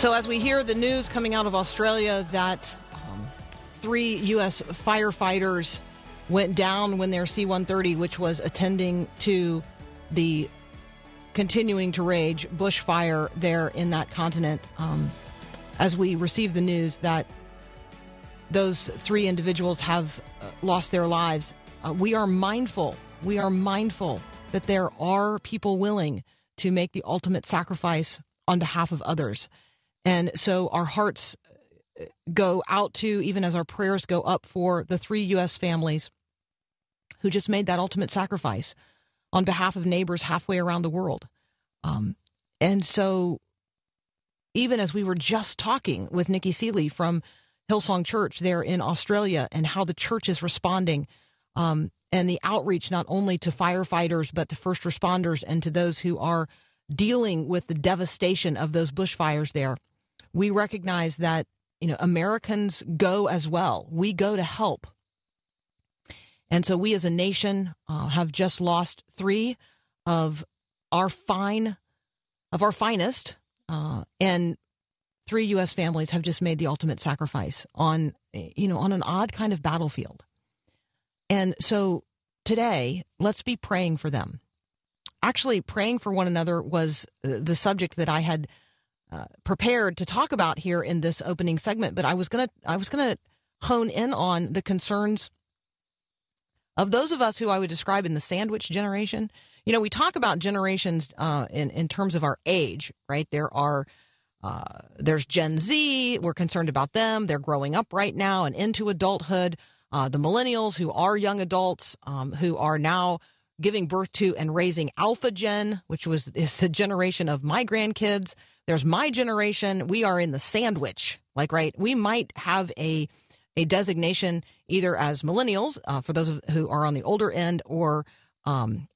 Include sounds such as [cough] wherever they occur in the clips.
So, as we hear the news coming out of Australia that um, three U.S. firefighters went down when their C 130, which was attending to the continuing to rage bushfire there in that continent, um, as we receive the news that those three individuals have uh, lost their lives, uh, we are mindful. We are mindful that there are people willing to make the ultimate sacrifice on behalf of others. And so our hearts uh, go out to, even as our prayers go up for the three U.S. families who just made that ultimate sacrifice on behalf of neighbors halfway around the world. Um, and so, even as we were just talking with Nikki Seeley from Hillsong Church there in Australia and how the church is responding um, and the outreach not only to firefighters, but to first responders and to those who are dealing with the devastation of those bushfires there we recognize that you know Americans go as well. We go to help, and so we as a nation uh, have just lost three of our fine of our finest, uh, and three U.S. families have just made the ultimate sacrifice on you know on an odd kind of battlefield. And so today, let's be praying for them. Actually, praying for one another was uh, the subject that I had uh, prepared to talk about here in this opening segment, but I was gonna I was gonna hone in on the concerns of those of us who I would describe in the sandwich generation. You know, we talk about generations uh, in in terms of our age, right? There are uh, there's Gen Z. We're concerned about them. They're growing up right now and into adulthood. Uh, the millennials who are young adults um, who are now giving birth to and raising Alpha Gen, which was is the generation of my grandkids. There's my generation. We are in the sandwich. Like, right? We might have a a designation either as millennials uh, for those who are on the older end, or um,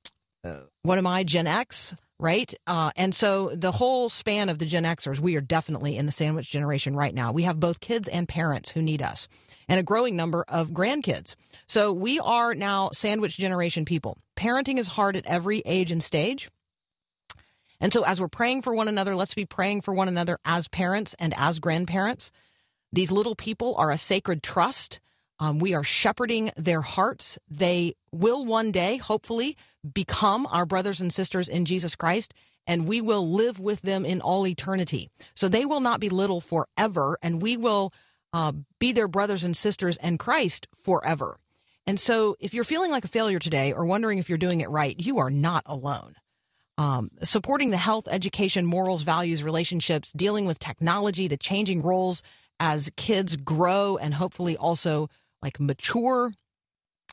uh, what am I, Gen X, right? Uh, and so the whole span of the Gen Xers, we are definitely in the sandwich generation right now. We have both kids and parents who need us, and a growing number of grandkids. So we are now sandwich generation people. Parenting is hard at every age and stage. And so, as we're praying for one another, let's be praying for one another as parents and as grandparents. These little people are a sacred trust. Um, we are shepherding their hearts. They will one day, hopefully, become our brothers and sisters in Jesus Christ, and we will live with them in all eternity. So they will not be little forever, and we will uh, be their brothers and sisters in Christ forever. And so, if you're feeling like a failure today or wondering if you're doing it right, you are not alone um, supporting the health, education, morals, values, relationships, dealing with technology, the changing roles as kids grow and hopefully also like mature,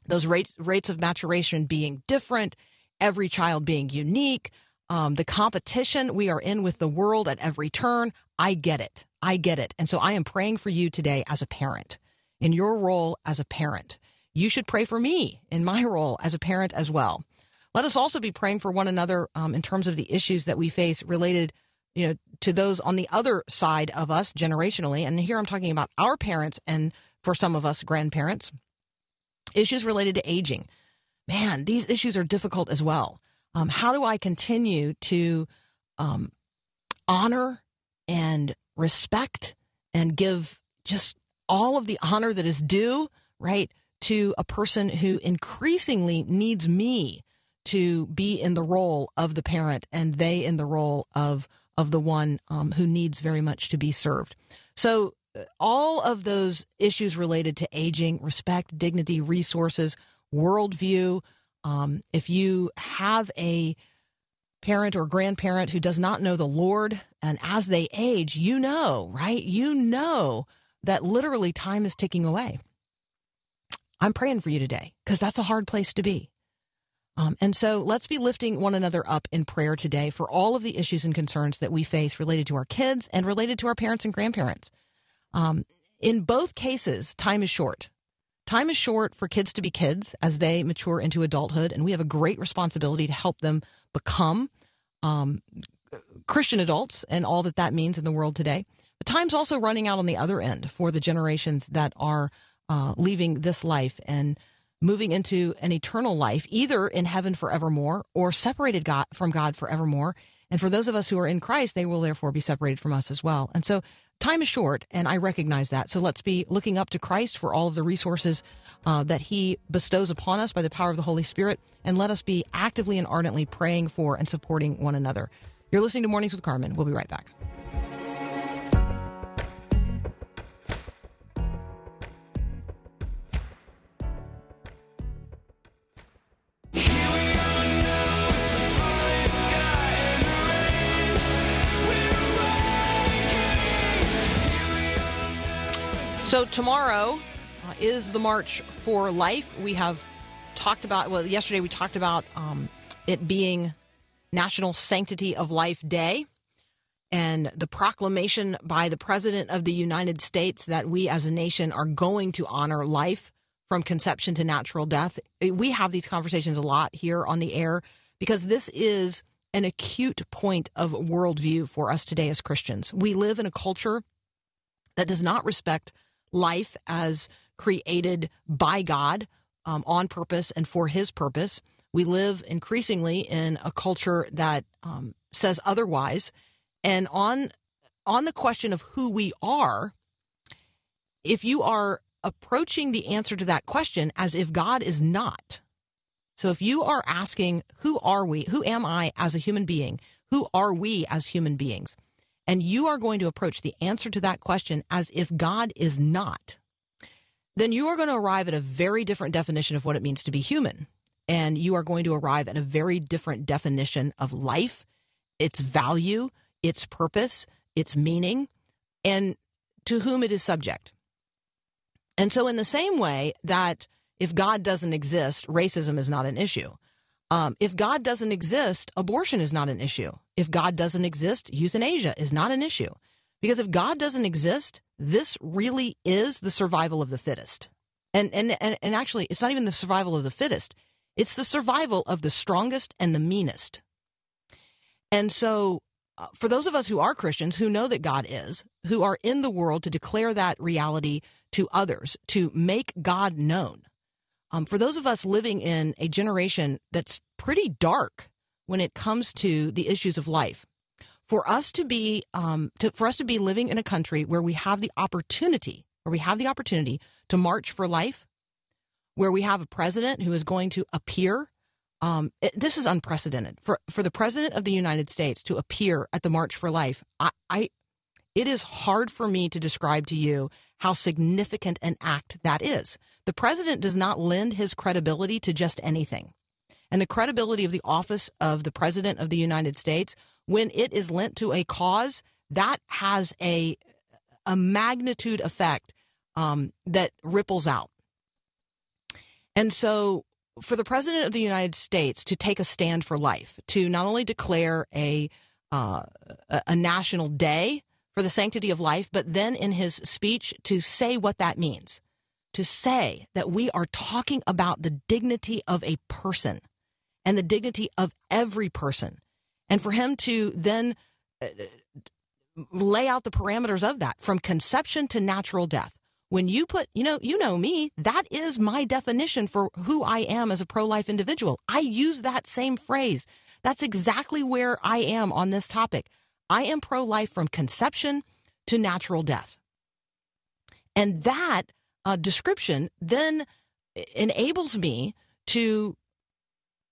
those rates rates of maturation being different, every child being unique, um, the competition we are in with the world at every turn. I get it. I get it. And so I am praying for you today as a parent, in your role as a parent. You should pray for me in my role as a parent as well. Let us also be praying for one another um, in terms of the issues that we face related, you know, to those on the other side of us generationally. And here I'm talking about our parents and for some of us grandparents. Issues related to aging. Man, these issues are difficult as well. Um, how do I continue to um, honor and respect and give just all of the honor that is due, right, to a person who increasingly needs me to be in the role of the parent and they in the role of of the one um, who needs very much to be served. So all of those issues related to aging, respect, dignity, resources, worldview. Um, if you have a parent or grandparent who does not know the Lord, and as they age, you know, right? You know that literally time is ticking away. I'm praying for you today because that's a hard place to be. Um, and so let's be lifting one another up in prayer today for all of the issues and concerns that we face related to our kids and related to our parents and grandparents. Um, in both cases, time is short. Time is short for kids to be kids as they mature into adulthood, and we have a great responsibility to help them become um, Christian adults and all that that means in the world today. But time's also running out on the other end for the generations that are uh, leaving this life and moving into an eternal life, either in heaven forevermore or separated God, from God forevermore. And for those of us who are in Christ, they will therefore be separated from us as well. And so time is short, and I recognize that. So let's be looking up to Christ for all of the resources uh, that He bestows upon us by the power of the Holy Spirit, and let us be actively and ardently praying for and supporting one another. You're listening to Mornings with Carmen. We'll be right back. So tomorrow uh, is the March for Life. We have talked about well yesterday we talked about um, it being National Sanctity of Life Day and the proclamation by the President of the United States that we as a nation are going to honor life from conception to natural death. We have these conversations a lot here on the air because this is an acute point of worldview for us today as Christians. We live in a culture that does not respect life as created by God um, on purpose and for His purpose. We live increasingly in a culture that um, says otherwise. And on on the question of who we are, if you are approaching the answer to that question as if God is not, so if you are asking, who are we? Who am I as a human being? Who are we as human beings? And you are going to approach the answer to that question as if God is not, then you are going to arrive at a very different definition of what it means to be human. And you are going to arrive at a very different definition of life, its value, its purpose, its meaning, and to whom it is subject. And so, in the same way that if God doesn't exist, racism is not an issue. Um, if God doesn't exist, abortion is not an issue. If God doesn't exist, euthanasia is not an issue. Because if God doesn't exist, this really is the survival of the fittest. And, and, and, and actually, it's not even the survival of the fittest, it's the survival of the strongest and the meanest. And so, uh, for those of us who are Christians, who know that God is, who are in the world to declare that reality to others, to make God known, um, for those of us living in a generation that's pretty dark when it comes to the issues of life, for us to be um, to, for us to be living in a country where we have the opportunity, where we have the opportunity to march for life, where we have a president who is going to appear. Um, it, this is unprecedented for for the president of the United States to appear at the March for Life. I, I it is hard for me to describe to you how significant an act that is. The president does not lend his credibility to just anything. And the credibility of the office of the president of the United States, when it is lent to a cause, that has a, a magnitude effect um, that ripples out. And so, for the president of the United States to take a stand for life, to not only declare a uh, a national day for the sanctity of life, but then in his speech to say what that means. To say that we are talking about the dignity of a person and the dignity of every person. And for him to then uh, lay out the parameters of that from conception to natural death. When you put, you know, you know me, that is my definition for who I am as a pro life individual. I use that same phrase. That's exactly where I am on this topic. I am pro life from conception to natural death. And that uh, description then enables me to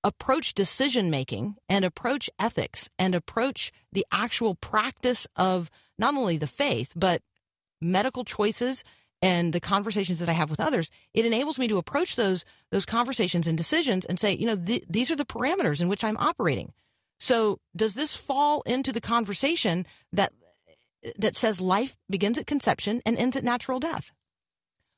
approach decision making and approach ethics and approach the actual practice of not only the faith, but medical choices and the conversations that I have with others, it enables me to approach those those conversations and decisions and say, you know, th- these are the parameters in which I'm operating. So, does this fall into the conversation that that says life begins at conception and ends at natural death,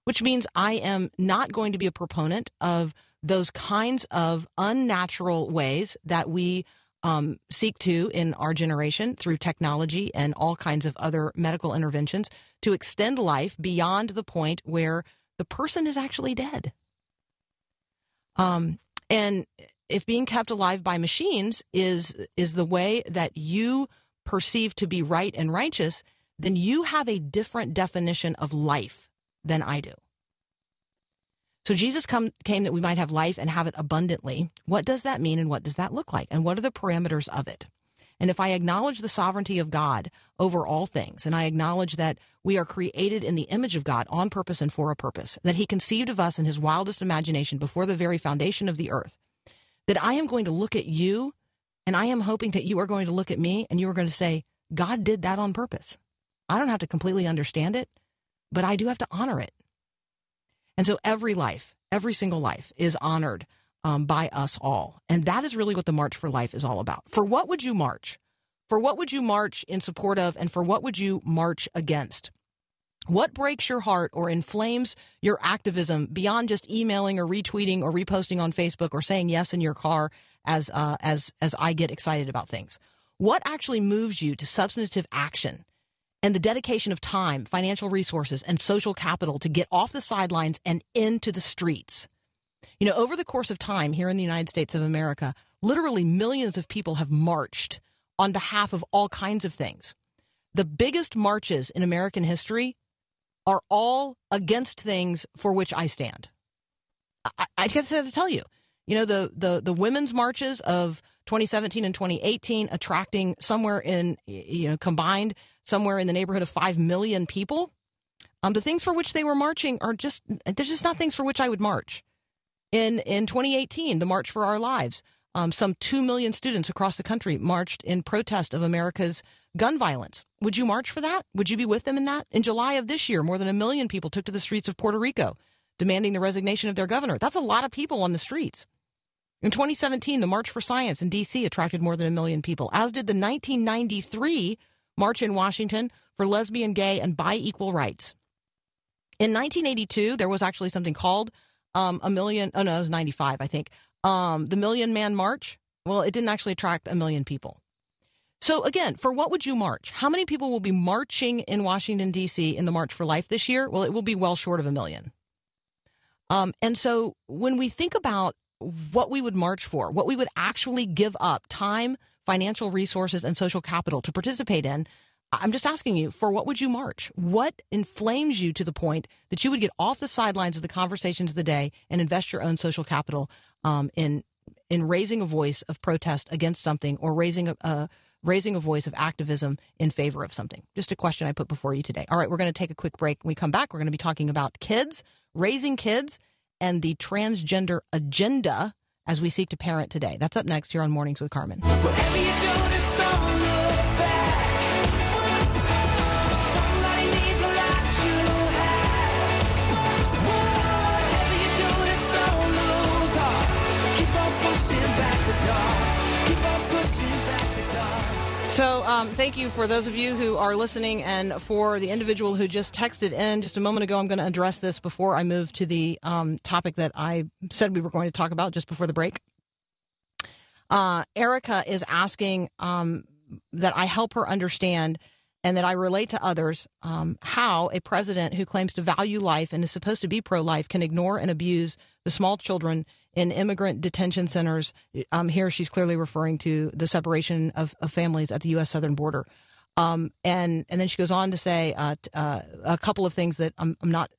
which means I am not going to be a proponent of those kinds of unnatural ways that we um, seek to in our generation through technology and all kinds of other medical interventions to extend life beyond the point where the person is actually dead. Um, and if being kept alive by machines is is the way that you perceive to be right and righteous, then you have a different definition of life than I do. So Jesus come, came that we might have life and have it abundantly. What does that mean and what does that look like? And what are the parameters of it? And if I acknowledge the sovereignty of God over all things, and I acknowledge that we are created in the image of God on purpose and for a purpose, that He conceived of us in His wildest imagination before the very foundation of the earth, that I am going to look at you and I am hoping that you are going to look at me and you are going to say, God did that on purpose. I don't have to completely understand it, but I do have to honor it. And so every life, every single life is honored um, by us all. And that is really what the March for Life is all about. For what would you march? For what would you march in support of? And for what would you march against? What breaks your heart or inflames your activism beyond just emailing or retweeting or reposting on Facebook or saying yes in your car as uh, as as I get excited about things? What actually moves you to substantive action and the dedication of time, financial resources, and social capital to get off the sidelines and into the streets? You know, over the course of time here in the United States of America, literally millions of people have marched on behalf of all kinds of things. The biggest marches in American history are all against things for which I stand. I, I guess I have to tell you, you know, the, the, the women's marches of 2017 and 2018 attracting somewhere in, you know, combined somewhere in the neighborhood of 5 million people. Um, the things for which they were marching are just, they're just not things for which I would march. In, in 2018, the March for Our Lives, um, some 2 million students across the country marched in protest of America's gun violence. Would you march for that? Would you be with them in that? In July of this year, more than a million people took to the streets of Puerto Rico demanding the resignation of their governor. That's a lot of people on the streets. In 2017, the March for Science in D.C. attracted more than a million people, as did the 1993 March in Washington for lesbian, gay, and bi equal rights. In 1982, there was actually something called um, a million, oh no, it was 95, I think, um, the Million Man March. Well, it didn't actually attract a million people. So, again, for what would you march? How many people will be marching in Washington, D.C. in the March for Life this year? Well, it will be well short of a million. Um, and so, when we think about what we would march for, what we would actually give up time, financial resources, and social capital to participate in, I'm just asking you, for what would you march? What inflames you to the point that you would get off the sidelines of the conversations of the day and invest your own social capital um, in in raising a voice of protest against something or raising a, raising a voice of activism in favor of something? Just a question I put before you today. All right, we're going to take a quick break. When we come back, we're going to be talking about kids, raising kids, and the transgender agenda as we seek to parent today. That's up next here on Mornings with Carmen. So, um, thank you for those of you who are listening, and for the individual who just texted in just a moment ago. I'm going to address this before I move to the um, topic that I said we were going to talk about just before the break. Uh, Erica is asking um, that I help her understand and that I relate to others um, how a president who claims to value life and is supposed to be pro life can ignore and abuse the small children in immigrant detention centers. Um, here, she's clearly referring to the separation of, of families at the U.S. southern border. Um, and and then she goes on to say uh, uh, a couple of things that I'm, I'm not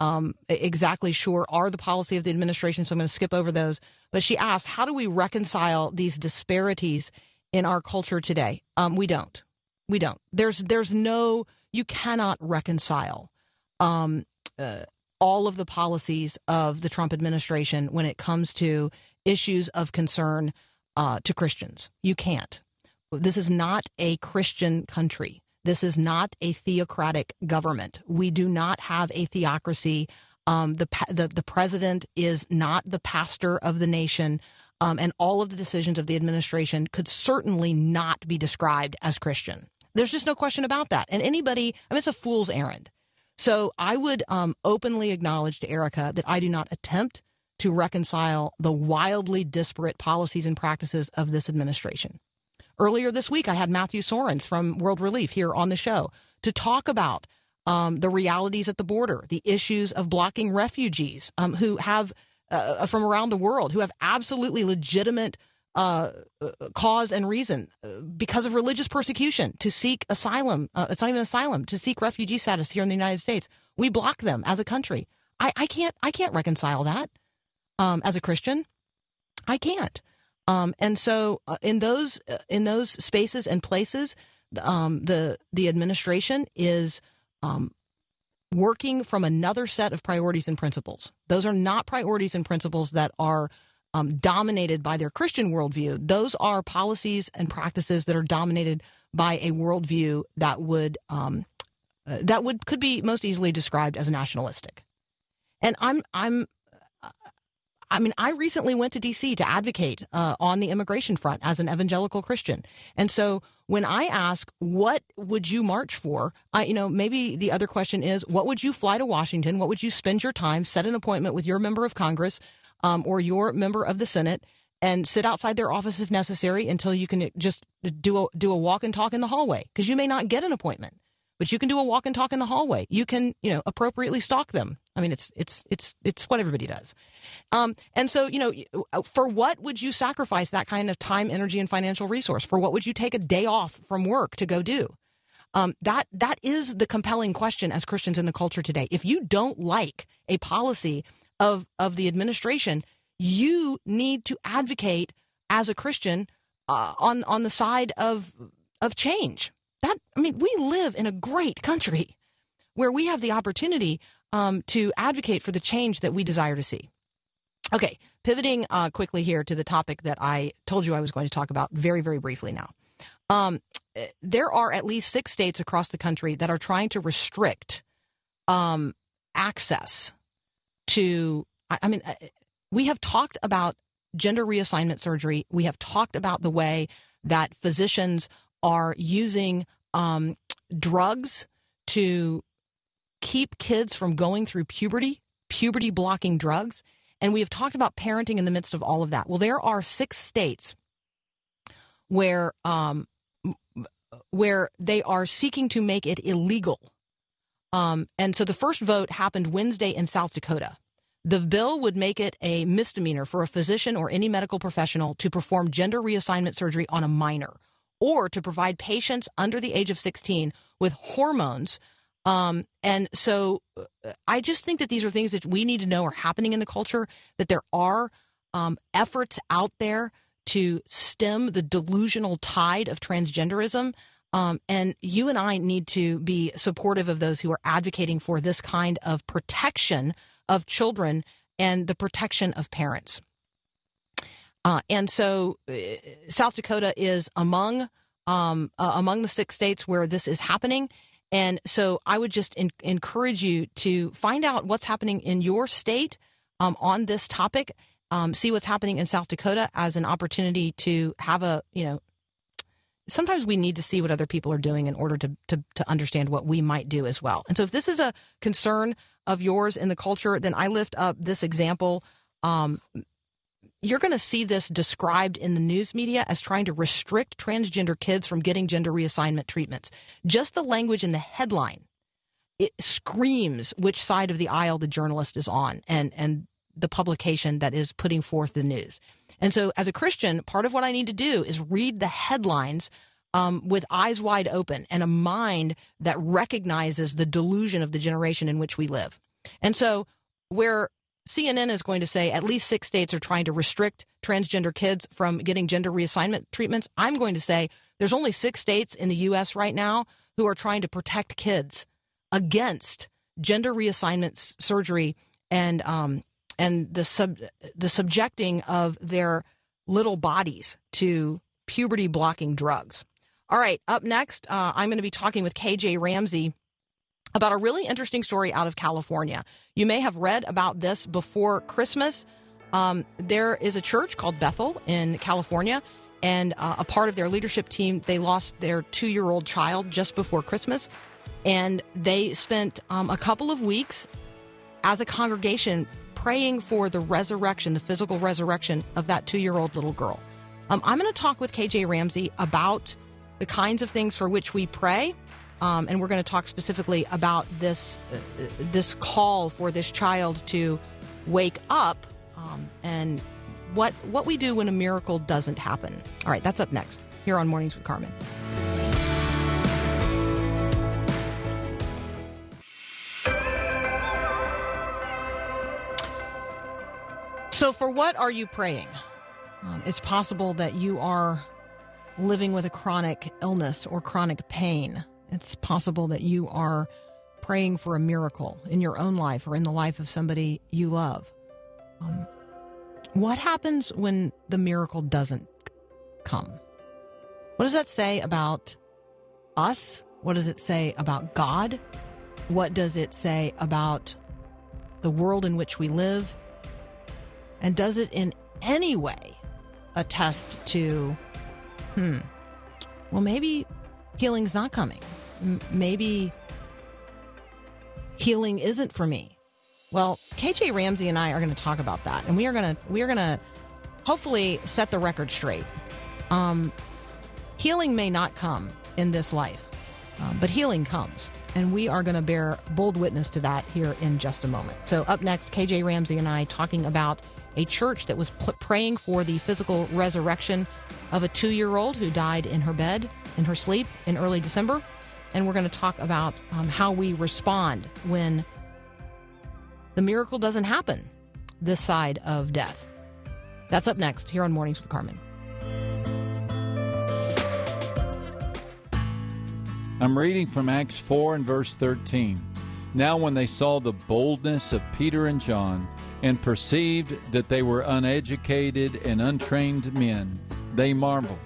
um, exactly sure are the policy of the administration. So I'm going to skip over those. But she asks, how do we reconcile these disparities in our culture today? Um, we don't. We don't. There's there's no. You cannot reconcile um, uh, all of the policies of the Trump administration when it comes to issues of concern uh, to Christians. You can't. This is not a Christian country. This is not a theocratic government. We do not have a theocracy. Um, the, the the president is not the pastor of the nation, um, and all of the decisions of the administration could certainly not be described as Christian. There's just no question about that. And anybody, I mean, it's a fool's errand. So I would um, openly acknowledge to Erica that I do not attempt to reconcile the wildly disparate policies and practices of this administration. Earlier this week, I had Matthew Soerens from World Relief here on the show to talk about um, the realities at the border, the issues of blocking refugees um, who have uh, from around the world who have absolutely legitimate uh, uh, cause and reason uh, because of religious persecution to seek asylum. Uh, it's not even asylum to seek refugee status here in the United States. We block them as a country. I, I can't. I can't reconcile that um, as a Christian. I can't. Um, and so uh, in those uh, in those spaces and places, um, the the administration is um, working from another set of priorities and principles. Those are not priorities and principles that are um, dominated by their Christian worldview. Those are policies and practices that are dominated by a worldview that would um, uh, that would could be most easily described as nationalistic. And I'm I'm uh, I mean, I recently went to D.C. to advocate uh, on the immigration front as an evangelical Christian, and so when I ask, "What would you march for?" I, you know, maybe the other question is, "What would you fly to Washington? What would you spend your time? Set an appointment with your member of Congress um, or your member of the Senate and sit outside their office if necessary until you can just do a do a walk and talk in the hallway because you may not get an appointment, but you can do a walk and talk in the hallway. You can you know appropriately stalk them. I mean, it's it's it's it's what everybody does. Um, and so you know, uh, for what would you sacrifice that kind of time, energy, and financial resource? For what would you take a day off from work to go do? Um, that that is the compelling question as Christians in the culture today. If you don't like a policy of of the administration, you need to advocate as a Christian uh, on on the side of of change. That I mean, we live in a great country where we have the opportunity um, to advocate for the change that we desire to see. Okay, pivoting uh, quickly here to the topic that I told you I was going to talk about very very briefly now. Um, there are at least six states across the country that are trying to restrict um, access to, I mean, uh, we have talked about gender reassignment surgery. We have talked about the way that physicians are using um, drugs to keep kids from going through puberty, puberty blocking drugs. And we have talked about parenting in the midst of all of that. Well, there are six states where um, where they are seeking to make it illegal um, and so the first vote happened Wednesday in South Dakota. The bill would make it a misdemeanor for a physician or any medical professional to perform gender reassignment surgery on a minor or to provide patients under the age of 16 with hormones. Um, and so uh, I just think that these are things that we need to know are happening in the culture, that there are um, efforts out there to stem the delusional tide of transgenderism. Um, and you and I need to be supportive of those who are advocating for this kind of protection of children and the protection of parents. Uh, and so, uh, South Dakota is among um, uh, among the six states where this is happening. And so, I would just in- encourage you to find out what's happening in your state um, on this topic. Um, see what's happening in South Dakota as an opportunity to have a you know sometimes we need to see what other people are doing in order to, to, to understand what we might do as well. And so if this is a concern of yours in the culture, then I lift up this example. Um, you're going to see this described in the news media as trying to restrict transgender kids from getting gender reassignment treatments. Just the language in the headline, it screams which side of the aisle the journalist is on and, and the publication that is putting forth the news. And so, as a Christian, part of what I need to do is read the headlines um, with eyes wide open and a mind that recognizes the delusion of the generation in which we live. And so, where CNN is going to say at least six states are trying to restrict transgender kids from getting gender reassignment treatments, I'm going to say there's only six states in the U.S. right now who are trying to protect kids against gender reassignment surgery and um, and the sub the subjecting of their little bodies to puberty blocking drugs. All right, up next, uh, I'm going to be talking with KJ Ramsey about a really interesting story out of California. You may have read about this before Christmas. Um, there is a church called Bethel in California, and uh, a part of their leadership team, they lost their two year old child just before Christmas. And they spent um, a couple of weeks as a congregation praying for the resurrection, the physical resurrection of that two year old little girl. Um, I'm going to talk with KJ Ramsey about the kinds of things for which we pray. Um, and we're going to talk specifically about this uh, this call for this child to wake up um, and what what we do when a miracle doesn't happen. All right, that's up next here on Mornings with Carmen. So, for what are you praying? Um, it's possible that you are living with a chronic illness or chronic pain. It's possible that you are praying for a miracle in your own life or in the life of somebody you love. Um, what happens when the miracle doesn't come? What does that say about us? What does it say about God? What does it say about the world in which we live? And does it in any way attest to, hmm, well, maybe healing's not coming. M- maybe healing isn't for me. Well, KJ Ramsey and I are going to talk about that, and we are going to we are going to hopefully set the record straight. Um, healing may not come in this life, um, but healing comes, and we are going to bear bold witness to that here in just a moment. So, up next, KJ Ramsey and I talking about a church that was pl- praying for the physical resurrection of a two-year-old who died in her bed in her sleep in early December, and we're going to talk about um, how we respond when the miracle doesn't happen this side of death. That's up next here on Mornings with Carmen. I'm reading from Acts 4 and verse 13. Now, when they saw the boldness of Peter and John and perceived that they were uneducated and untrained men, they marveled,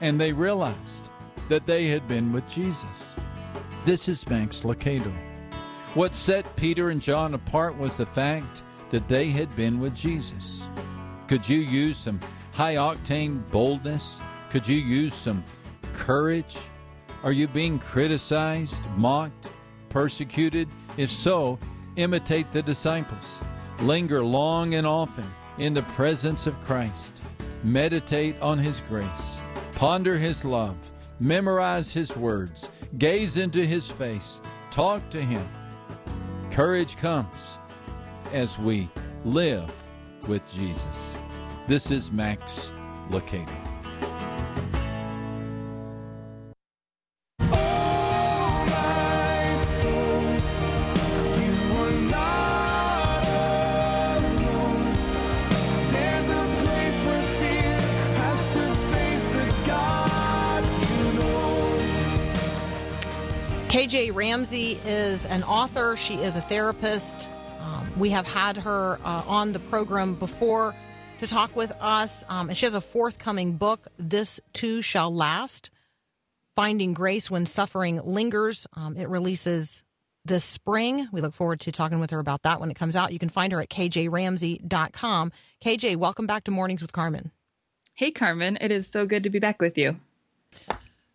and they realized that they had been with Jesus. This is Max Lucado. What set Peter and John apart was the fact that they had been with Jesus. Could you use some high octane boldness? Could you use some courage? Are you being criticized, mocked, persecuted? If so, imitate the disciples. Linger long and often in the presence of Christ. Meditate on His grace. Ponder His love. Memorize His words. Gaze into His face. Talk to Him Courage comes as we live with Jesus. This is Max Lucado. Ramsey is an author. She is a therapist. Um, we have had her uh, on the program before to talk with us. Um, and she has a forthcoming book, This Too Shall Last Finding Grace When Suffering Lingers. Um, it releases this spring. We look forward to talking with her about that when it comes out. You can find her at kjramsey.com. KJ, welcome back to Mornings with Carmen. Hey, Carmen. It is so good to be back with you.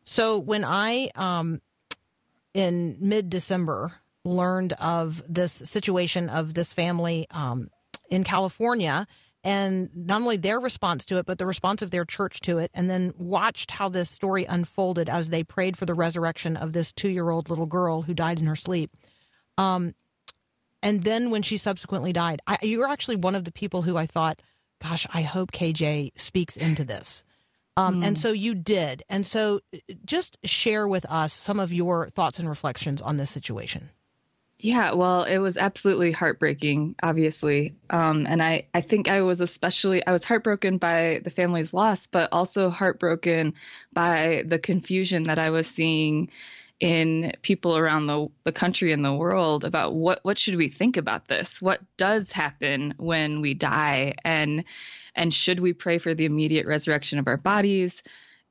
So, when I um, in mid December learned of this situation of this family um, in California and not only their response to it, but the response of their church to it, and then watched how this story unfolded as they prayed for the resurrection of this two year old little girl who died in her sleep. Um, and then when she subsequently died, I, you were actually one of the people who I thought, gosh, I hope KJ speaks into this. Um, mm. And hmm. so you did. And so just share with us some of your thoughts and reflections on this situation. Yeah, well, it was absolutely heartbreaking, obviously. Um, and I, I think I was especially, I was heartbroken by the family's loss, but also heartbroken by the confusion that I was seeing in people around the, the country and the world about what, what should we think about this? What does happen when we die? And, and should we pray for the immediate resurrection of our bodies?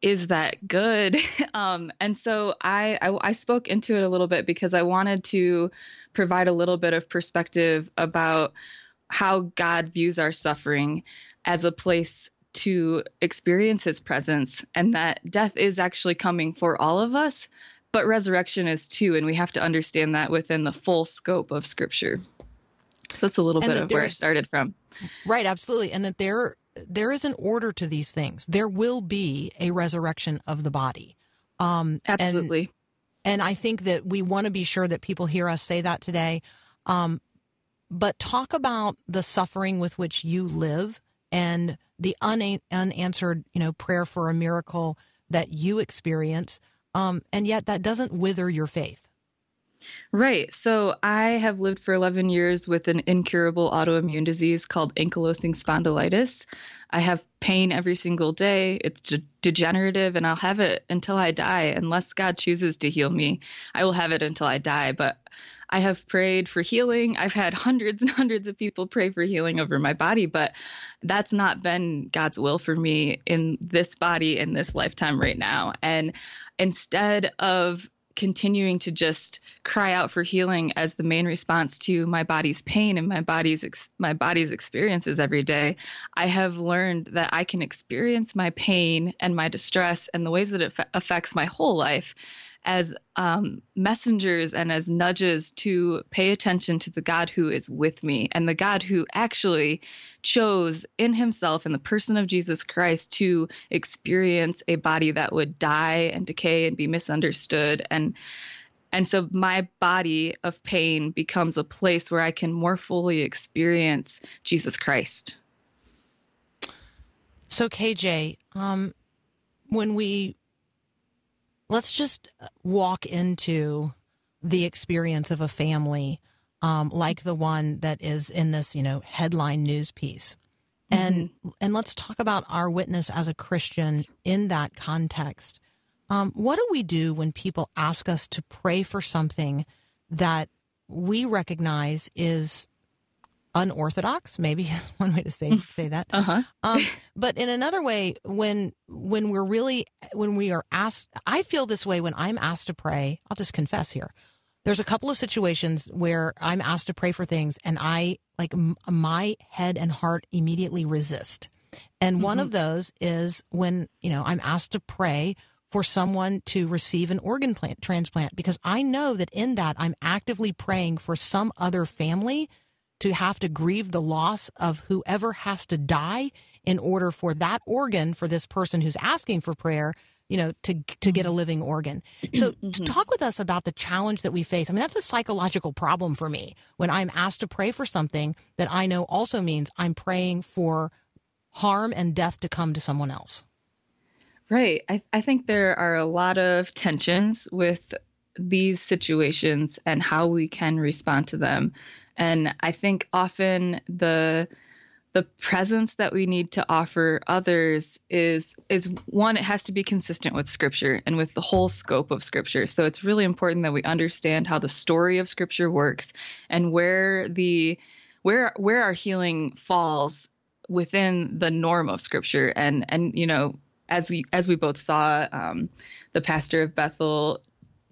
Is that good? [laughs] um, and so I, I, I spoke into it a little bit because I wanted to provide a little bit of perspective about how God views our suffering as a place to experience his presence and that death is actually coming for all of us, but resurrection is too. And we have to understand that within the full scope of scripture. So that's a little and bit of where I started from. Right, absolutely. And that there there is an order to these things. There will be a resurrection of the body. Um, absolutely. And, and I think that we want to be sure that people hear us say that today. Um, but talk about the suffering with which you live and the una- unanswered, you know, prayer for a miracle that you experience. Um, and yet that doesn't wither your faith. Right. So I have lived for 11 years with an incurable autoimmune disease called ankylosing spondylitis. I have pain every single day. It's de- degenerative, and I'll have it until I die. Unless God chooses to heal me, I will have it until I die. But I have prayed for healing. I've had hundreds and hundreds of people pray for healing over my body, but that's not been God's will for me in this body in this lifetime right now. And instead of continuing to just cry out for healing as the main response to my body's pain and my body's ex- my body's experiences every day i have learned that i can experience my pain and my distress and the ways that it f- affects my whole life as um, messengers and as nudges to pay attention to the God who is with me and the God who actually chose in himself in the person of Jesus Christ to experience a body that would die and decay and be misunderstood and and so my body of pain becomes a place where I can more fully experience Jesus Christ. So KJ, um, when we let's just walk into the experience of a family um, like the one that is in this, you know, headline news piece. And mm-hmm. and let's talk about our witness as a Christian in that context. Um, what do we do when people ask us to pray for something that we recognize is unorthodox maybe [laughs] one way to say say that [laughs] uh-huh. um, but in another way when when we're really when we are asked i feel this way when i'm asked to pray i'll just confess here there's a couple of situations where i'm asked to pray for things and i like m- my head and heart immediately resist and mm-hmm. one of those is when you know i'm asked to pray for someone to receive an organ plant transplant because i know that in that i'm actively praying for some other family to have to grieve the loss of whoever has to die in order for that organ for this person who's asking for prayer you know to to get a mm-hmm. living organ. So mm-hmm. talk with us about the challenge that we face. I mean that's a psychological problem for me. When i'm asked to pray for something that i know also means i'm praying for harm and death to come to someone else. Right. I, I think there are a lot of tensions with these situations and how we can respond to them and I think often the the presence that we need to offer others is is one it has to be consistent with scripture and with the whole scope of scripture. So it's really important that we understand how the story of scripture works and where the where where our healing falls within the norm of scripture. And and you know as we as we both saw um, the pastor of bethel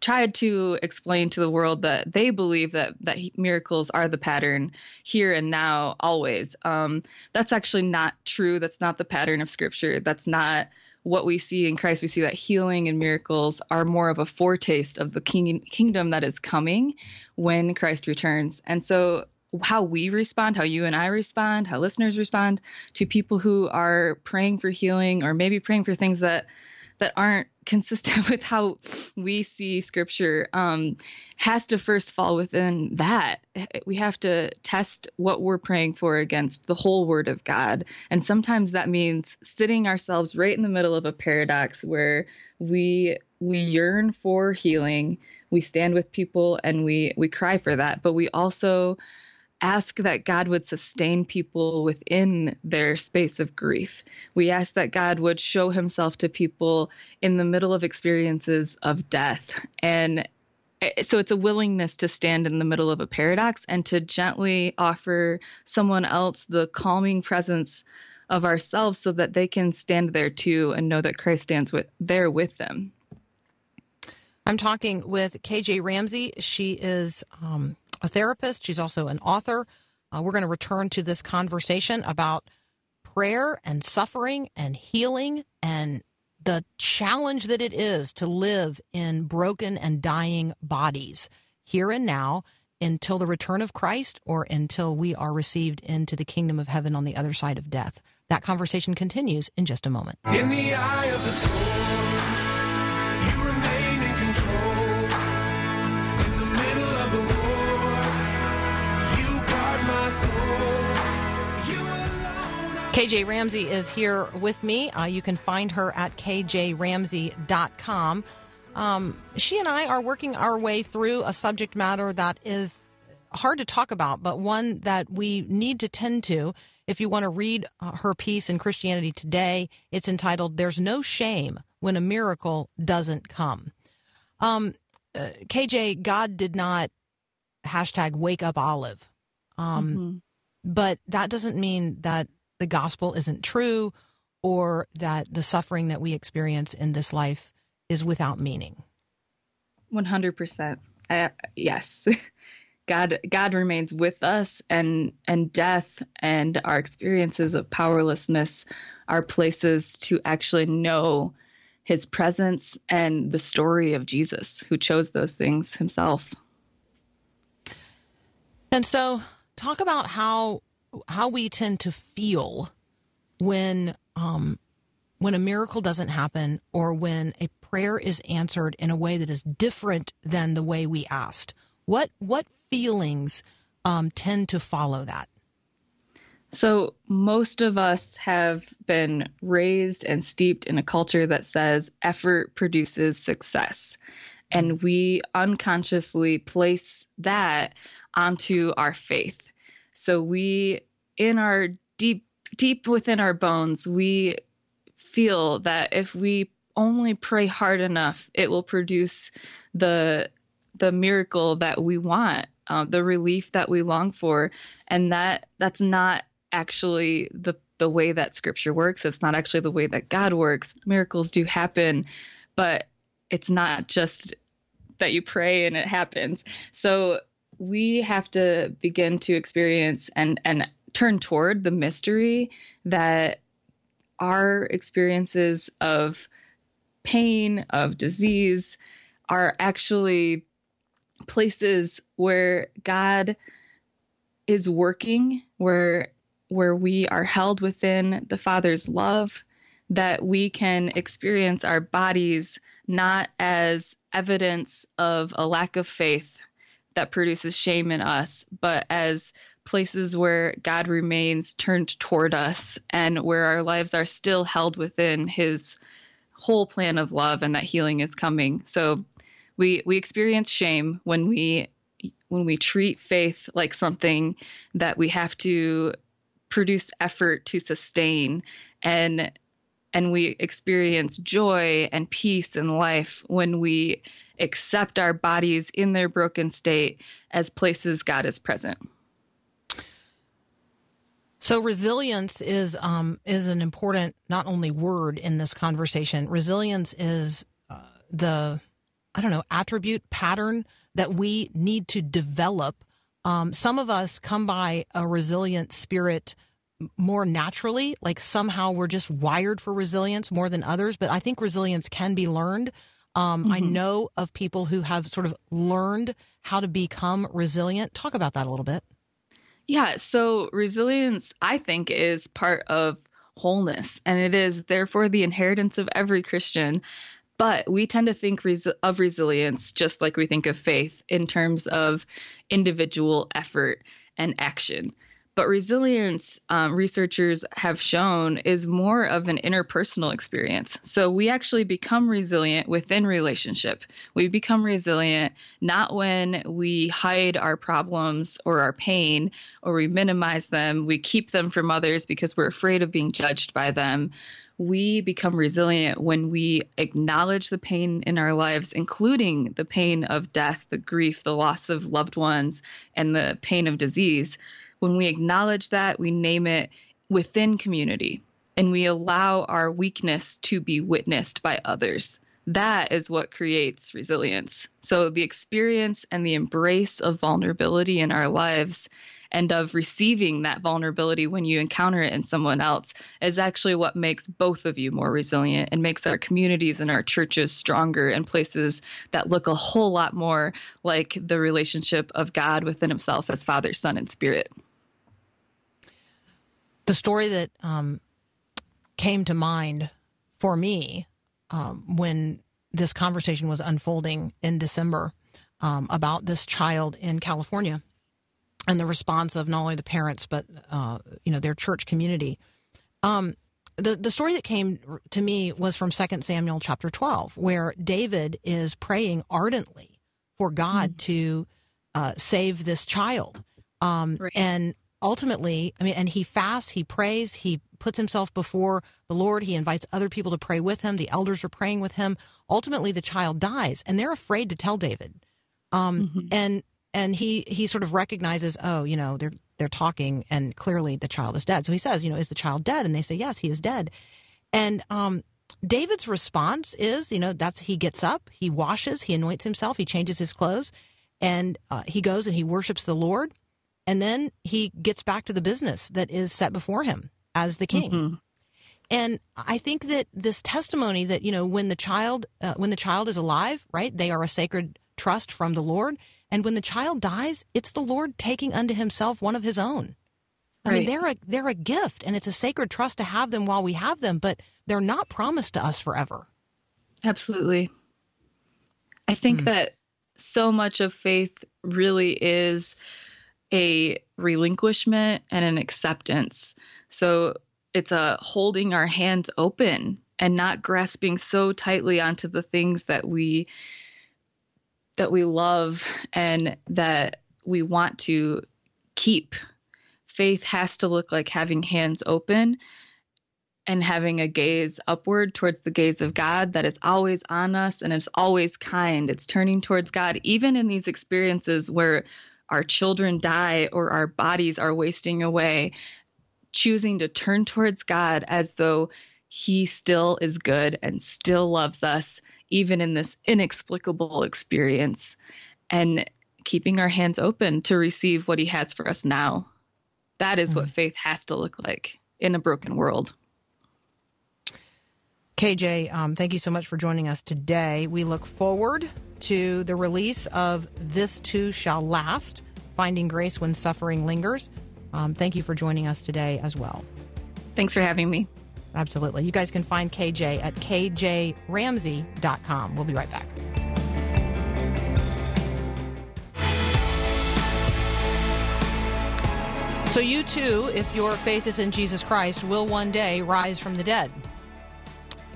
tried to explain to the world that they believe that that miracles are the pattern here and now always. Um, that's actually not true. That's not the pattern of scripture. That's not what we see in christ. We see that healing and miracles are more of a foretaste of the king, kingdom that is coming when christ returns. And so how we respond, how you and I respond, how listeners respond to people who are praying for healing or maybe praying for things that that aren't consistent [laughs] with how we see scripture um, has to first fall within that. We have to test what we're praying for against the whole word of God. And sometimes that means sitting ourselves right in the middle of a paradox where we we yearn for healing, we stand with people and we we cry for that, but we also ask that God would sustain people within their space of grief. We ask that God would show himself to people in the middle of experiences of death. And eh, so it's a willingness to stand in the middle of a paradox and to gently offer someone else the calming presence of ourselves so that they can stand there too and know that Christ stands with there with them. I'm talking with KJ Ramsey. She is um, a therapist. She's also an author. Uh, we're going to return to this conversation about prayer and suffering and healing and the challenge that it is to live in broken and dying bodies here and now until the return of Christ or until we are received into the kingdom of heaven on the other side of death. That conversation continues in just a moment. In the eye of the storm, KJ Ramsey is here with me. Uh, you can find her at kjramsey.com. Um, she and I are working our way through a subject matter that is hard to talk about, but one that we need to tend to. If you want to read uh, her piece in Christianity Today, it's entitled There's No Shame When a Miracle Doesn't Come. Um, uh, KJ, God did not hashtag wake up olive. Um, But that doesn't mean that the gospel isn't true or that the suffering that we experience in this life is without meaning. 100%. Uh, yes. [laughs] God God remains with us and and death and our experiences of powerlessness are places to actually know his presence and the story of Jesus who chose those things himself. And so, talk about how how we tend to feel when um, when a miracle doesn't happen or when a prayer is answered in a way that is different than the way we asked. What what feelings um, tend to follow that? So, most of us have been raised and steeped in a culture that says effort produces success. And we unconsciously place that onto our faith. So, we, in our deep, deep within our bones, we feel that if we only pray hard enough, it will produce the the miracle that we want, uh, the relief that we long for, and that that's not actually the the way that Scripture works. It's not actually the way that God works. Miracles do happen, but it's not just that you pray and it happens. So we have to begin to experience and and turn toward the mystery that our experiences of pain, of disease, are actually places where God is working, where where we are held within the Father's love, that we can experience our bodies not as evidence of a lack of faith that produces shame in us, but as places where God remains turned toward us and where our lives are still held within his whole plan of love and that healing is coming. So we we experience shame when we when we treat faith like something that we have to produce effort to sustain and and we experience joy and peace in life when we accept our bodies in their broken state as places God is present. So resilience is um, is an important not only word in this conversation. Resilience is uh, the I don't know attribute pattern that we need to develop. Um, some of us come by a resilient spirit more naturally, like somehow we're just wired for resilience more than others. But I think resilience can be learned. Um, I know of people who have sort of learned how to become resilient. Talk about that a little bit. Yeah, so resilience, I think, is part of wholeness, and it is therefore the inheritance of every Christian. But we tend to think res- of resilience just like we think of faith in terms of individual effort and action. But resilience, um, researchers have shown, is more of an interpersonal experience. So we actually become resilient within relationship. We become resilient not when we hide our problems or our pain or we minimize them, we keep them from others because we're afraid of being judged by them. We become resilient when we acknowledge the pain in our lives, including the pain of death, the grief, the loss of loved ones, and the pain of disease when we acknowledge that, we name it within community and we allow our weakness to be witnessed by others. That is what creates resilience. So, the experience and the embrace of vulnerability in our lives and of receiving that vulnerability when you encounter it in someone else is actually what makes both of you more resilient and makes our communities and our churches stronger and places that look a whole lot more like the relationship of God within himself as Father, Son, and Spirit. The story that um, came to mind for me um, when this conversation was unfolding in December um, about this child in California and the response of not only the parents but uh, you know their church community. Um, the the story that came to me was from 2 Samuel chapter 12 where David is praying ardently for God mm-hmm. to uh, save this child. Um, right. And ultimately, I mean, and he fasts, he prays, he puts himself before the Lord, he invites other people to pray with him. The elders are praying with him. Ultimately, the child dies, and they're afraid to tell David. Um, mm-hmm. And and he he sort of recognizes, oh, you know, they're they're talking, and clearly the child is dead. So he says, you know, is the child dead? And they say, yes, he is dead. And um, David's response is, you know, that's he gets up, he washes, he anoints himself, he changes his clothes, and uh, he goes and he worships the Lord and then he gets back to the business that is set before him as the king. Mm-hmm. And I think that this testimony that you know when the child uh, when the child is alive, right? They are a sacred trust from the Lord, and when the child dies, it's the Lord taking unto himself one of his own. I right. mean, they're a they're a gift, and it's a sacred trust to have them while we have them, but they're not promised to us forever. Absolutely. I think mm. that so much of faith really is a relinquishment and an acceptance. So it's a holding our hands open and not grasping so tightly onto the things that we that we love and that we want to keep. Faith has to look like having hands open and having a gaze upward towards the gaze of God that is always on us and it's always kind. It's turning towards God, even in these experiences where our children die or our bodies are wasting away, choosing to turn towards God as though He still is good and still loves us, even in this inexplicable experience, and keeping our hands open to receive what He has for us now. That is mm-hmm. what faith has to look like in a broken world. KJ, um, thank you so much for joining us today. We look forward to the release of This Too Shall Last Finding Grace When Suffering Lingers. Um, thank you for joining us today as well. Thanks for having me. Absolutely. You guys can find KJ at kjramsey.com. We'll be right back. So, you too, if your faith is in Jesus Christ, will one day rise from the dead.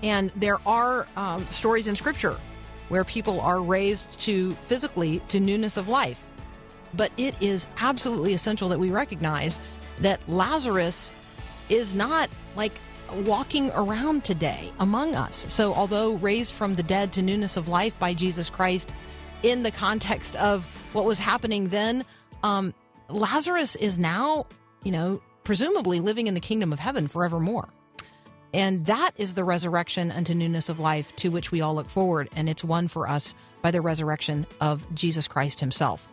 And there are um, stories in Scripture where people are raised to physically to newness of life. But it is absolutely essential that we recognize that Lazarus is not like walking around today among us. So, although raised from the dead to newness of life by Jesus Christ in the context of what was happening then, um, Lazarus is now, you know, presumably living in the kingdom of heaven forevermore. And that is the resurrection unto newness of life to which we all look forward. And it's won for us by the resurrection of Jesus Christ himself.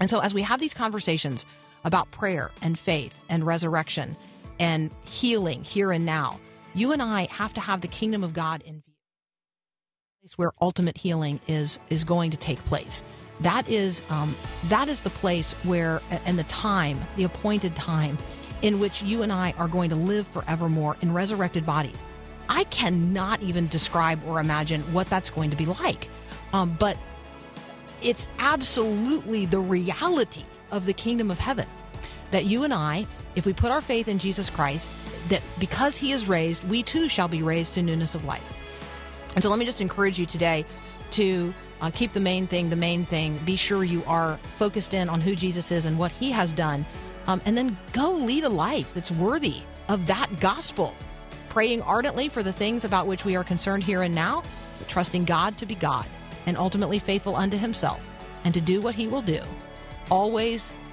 And so, as we have these conversations about prayer and faith and resurrection and healing here and now, you and I have to have the kingdom of God in view, place where ultimate healing is is going to take place. That is um, that is the place where, and the time, the appointed time in which you and I are going to live forevermore in resurrected bodies. I cannot even describe or imagine what that's going to be like. Um, but it's absolutely the reality of the kingdom of heaven that you and I, if we put our faith in Jesus Christ, that because he is raised, we too shall be raised to newness of life. And so let me just encourage you today to uh, keep the main thing the main thing. Be sure you are focused in on who Jesus is and what he has done um, and then go lead a life that's worthy of that gospel. Praying ardently for the things about which we are concerned here and now, but trusting God to be God and ultimately faithful unto Himself and to do what He will do. Always,